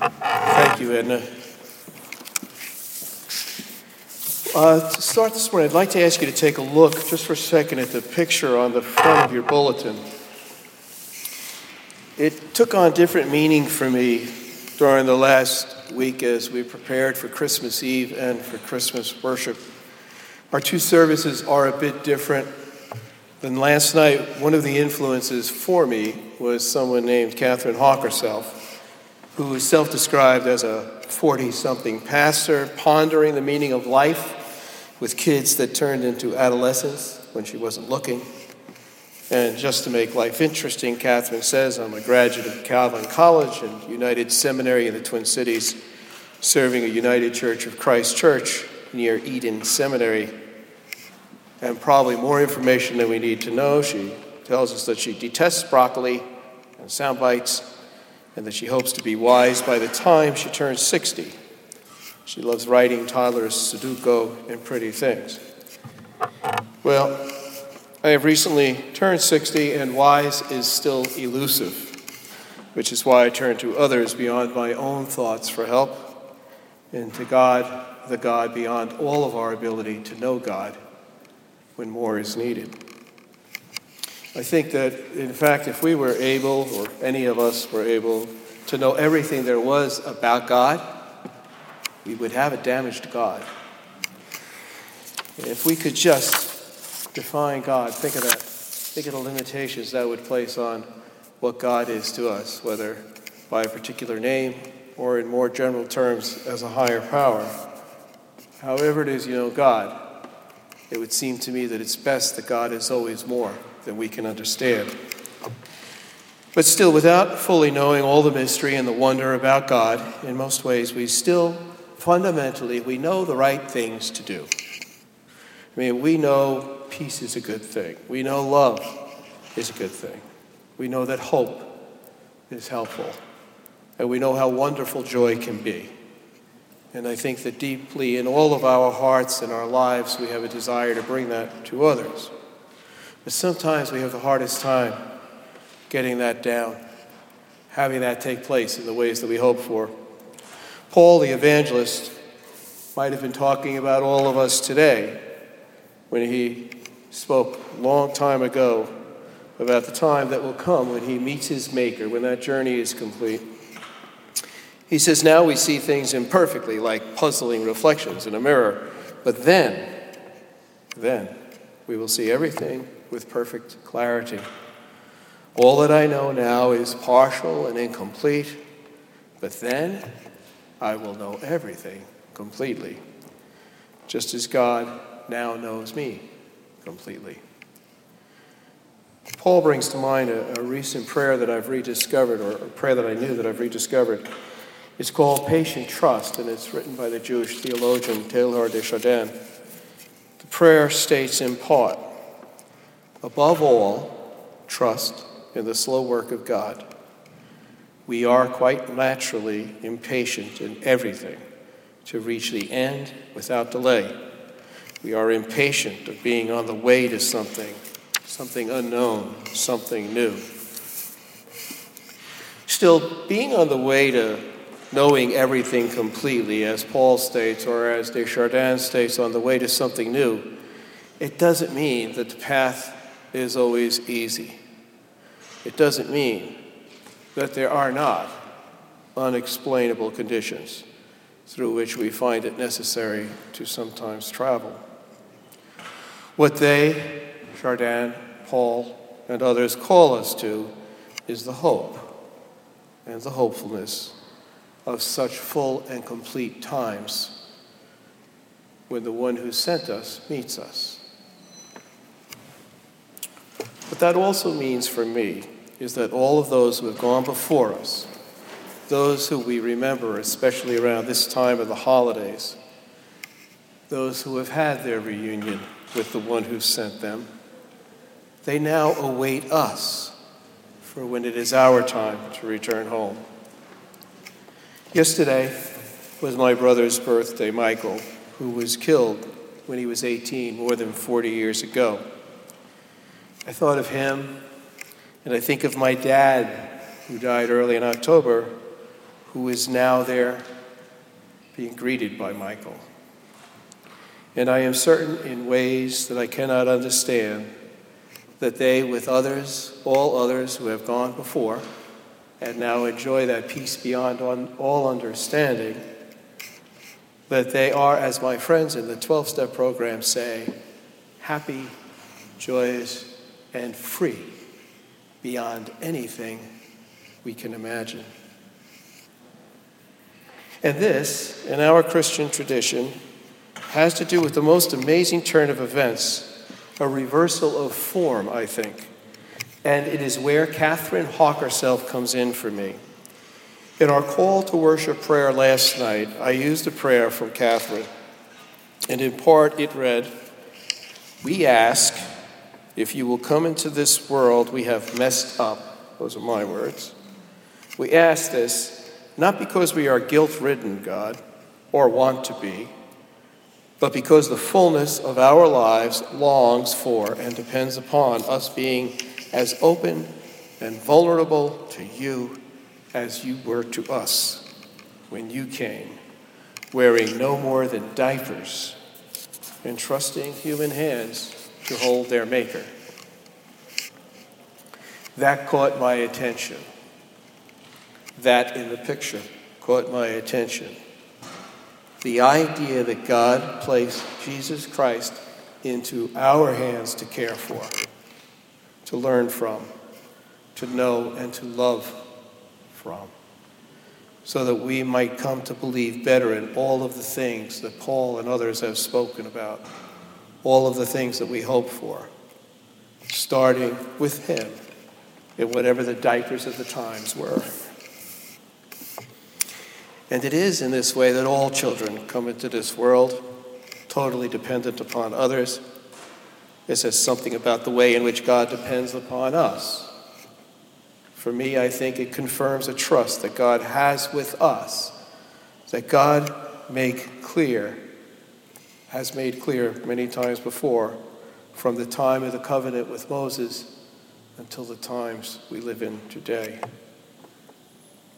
Thank you, Edna. Uh, to start this morning, I'd like to ask you to take a look just for a second at the picture on the front of your bulletin. It took on different meaning for me during the last week as we prepared for Christmas Eve and for Christmas worship. Our two services are a bit different than last night. One of the influences for me was someone named Catherine Hawk herself, who is self described as a 40 something pastor, pondering the meaning of life with kids that turned into adolescents when she wasn't looking. And just to make life interesting, Catherine says, I'm a graduate of Calvin College and United Seminary in the Twin Cities, serving a United Church of Christ Church near Eden Seminary. And probably more information than we need to know. She tells us that she detests broccoli and sound bites, and that she hopes to be wise by the time she turns 60. She loves writing toddlers Sudoku and pretty things. Well, I have recently turned 60, and wise is still elusive, which is why I turn to others beyond my own thoughts for help, and to God, the God beyond all of our ability to know God when more is needed. I think that, in fact, if we were able, or any of us were able, to know everything there was about God, we would have a damaged God. If we could just define God, think of that. Think of the limitations that would place on what God is to us, whether by a particular name or in more general terms as a higher power. However, it is you know God, it would seem to me that it's best that God is always more than we can understand. But still, without fully knowing all the mystery and the wonder about God, in most ways, we still fundamentally, we know the right things to do. I mean, we know peace is a good thing. We know love is a good thing. We know that hope is helpful. And we know how wonderful joy can be. And I think that deeply in all of our hearts and our lives, we have a desire to bring that to others. But sometimes we have the hardest time getting that down, having that take place in the ways that we hope for. Paul the evangelist might have been talking about all of us today when he spoke a long time ago about the time that will come when he meets his Maker, when that journey is complete. He says, Now we see things imperfectly, like puzzling reflections in a mirror, but then, then we will see everything with perfect clarity. All that I know now is partial and incomplete, but then I will know everything completely, just as God now knows me completely. Paul brings to mind a, a, recent prayer that I've rediscovered, or a prayer that I knew that I've rediscovered. It's called Patient Trust, and it's written by the Jesuit theologian Teilhard de Chardin. The prayer states in part Above all, trust in the slow work of God we are quite naturally impatient in everything to reach the end without delay. We are impatient of being on the way to something, something unknown, something new. Still, being on the way to knowing everything completely, as Paul states, or as de Chardin states, on the way to something new, it doesn't mean that the path is always easy. It doesn't mean that there are not unexplainable conditions through which we find it necessary to sometimes travel. What de Chardin, Paul, and others call us to is the hope and the hopefulness of such full and complete times when the one who sent us meets us. But that also means for me is that all of those who have gone before us, those who we remember, especially around this time of the holidays, those who have had their reunion with the one who sent them, they now await us for when it is our time to return home. Yesterday was my brother's birthday, Michael, who was killed when he was 18, more than 40 years ago. I thought of him and I think of my dad, who died early in October, who is now there being greeted by Michael. And I am certain in ways that I cannot understand that they, with others, all others who have gone before, and now enjoy that peace beyond all understanding, that they are, as my friends in the 12 step program say, happy, joyous, and free beyond anything we can imagine. And this, in our Christian tradition, has to do with the most amazing turn of events, a reversal of form, I think. And it is where Catherine Hawk herself comes in for me. In our call to worship prayer last night, I used a prayer from Catherine, and in part it read, We ask if you will come into this world we have messed up. Those are my words. We ask this not because we are guilt ridden, God, or want to be, but because the fullness of our lives longs for and depends upon us being as open and vulnerable to you as you were to us when you came, wearing no more than diapers and trusting human hands hold their maker. That caught my attention. That in the picture caught my attention. The idea that God placed Jesus Christ into our hands to care for, to learn from, to know, and to love from, so that we might come to believe better in all of the things that Paul and others have spoken about, all of the things that we hope for, starting with Him in whatever the diapers of the times were. And it is in this way that all children come into this world, totally dependent upon others. It says something about the way in which God depends upon us. For me, I think it confirms a trust that God has with us, that God make clear, has made clear many times before, from the time of the covenant with Moses until the times we live in today.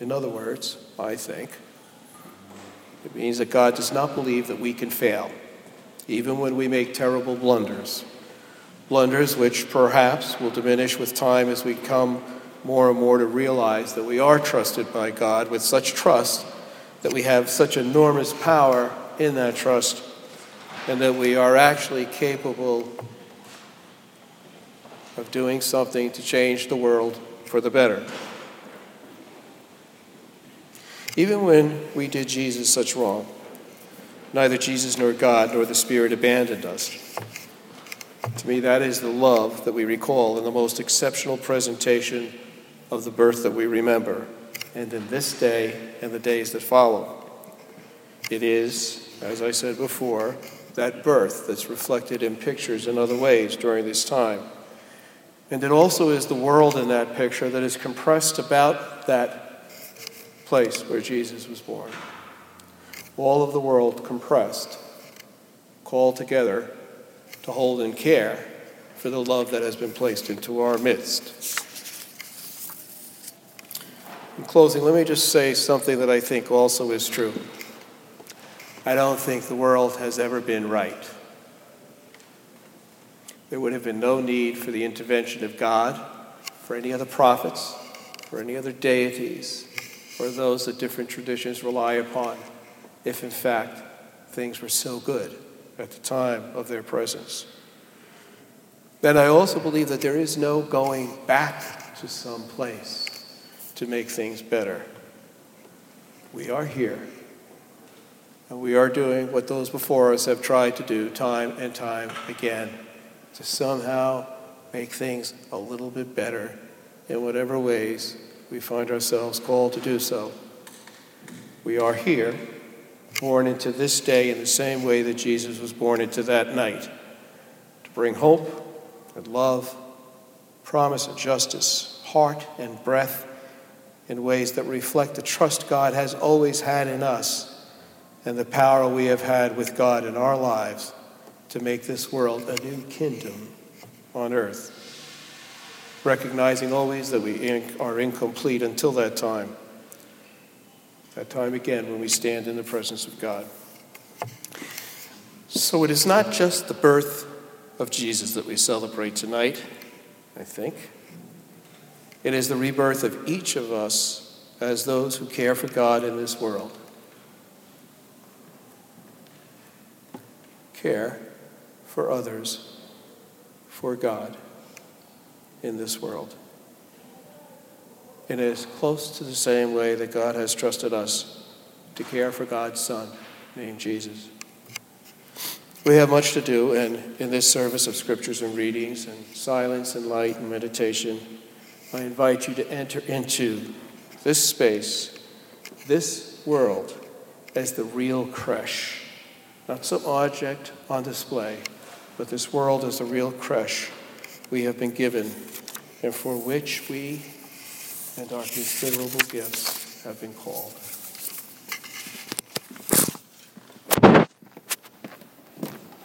In other words, I think, it means that God does not believe that we can fail, even when we make terrible blunders. Blunders which perhaps will diminish with time as we come more and more to realize that we are trusted by God with such trust that we have such enormous power in that trust and that we are actually capable of doing something to change the world for the better. Even when we did Jesus such wrong, neither Jesus nor God nor the Spirit abandoned us. To me, that is the love that we recall in the most exceptional presentation of the birth that we remember, and in this day and the days that follow. It is, as I said before, that birth that's reflected in pictures in other ways during this time. And it also is the world in that picture that is compressed about that place where Jesus was born. All of the world compressed, called together to hold and care for the love that has been placed into our midst. In closing, let me just say something that I think also is true. I don't think the world has ever been right. There would have been no need for the intervention of God, for any other prophets, for any other deities, or those that different traditions rely upon, if in fact things were so good at the time of their presence. Then I also believe that there is no going back to some place to make things better. We are here. And we are doing what those before us have tried to do time and time again to somehow make things a little bit better in whatever ways we find ourselves called to do so. We are here, born into this day in the same way that Jesus was born into that night, to bring hope and love, promise and justice, heart and breath in ways that reflect the trust God has always had in us and the power we have had with God in our lives to make this world a new kingdom on earth, recognizing always that we are incomplete until that time. that time again when we stand in the presence of God. So it is not just the birth of Jesus that we celebrate tonight, I think. It is the rebirth of each of us as those who care for God in this world. Care for others, for God in this world. And it is close to the same way that God has trusted us to care for God's Son, named Jesus. We have much to do, and in this service of scriptures and readings, and silence and light and meditation, I invite you to enter into this space, this world, as the real creche. Not some object on display, but this world as the real creche we have been given, and for which we and our considerable gifts have been called.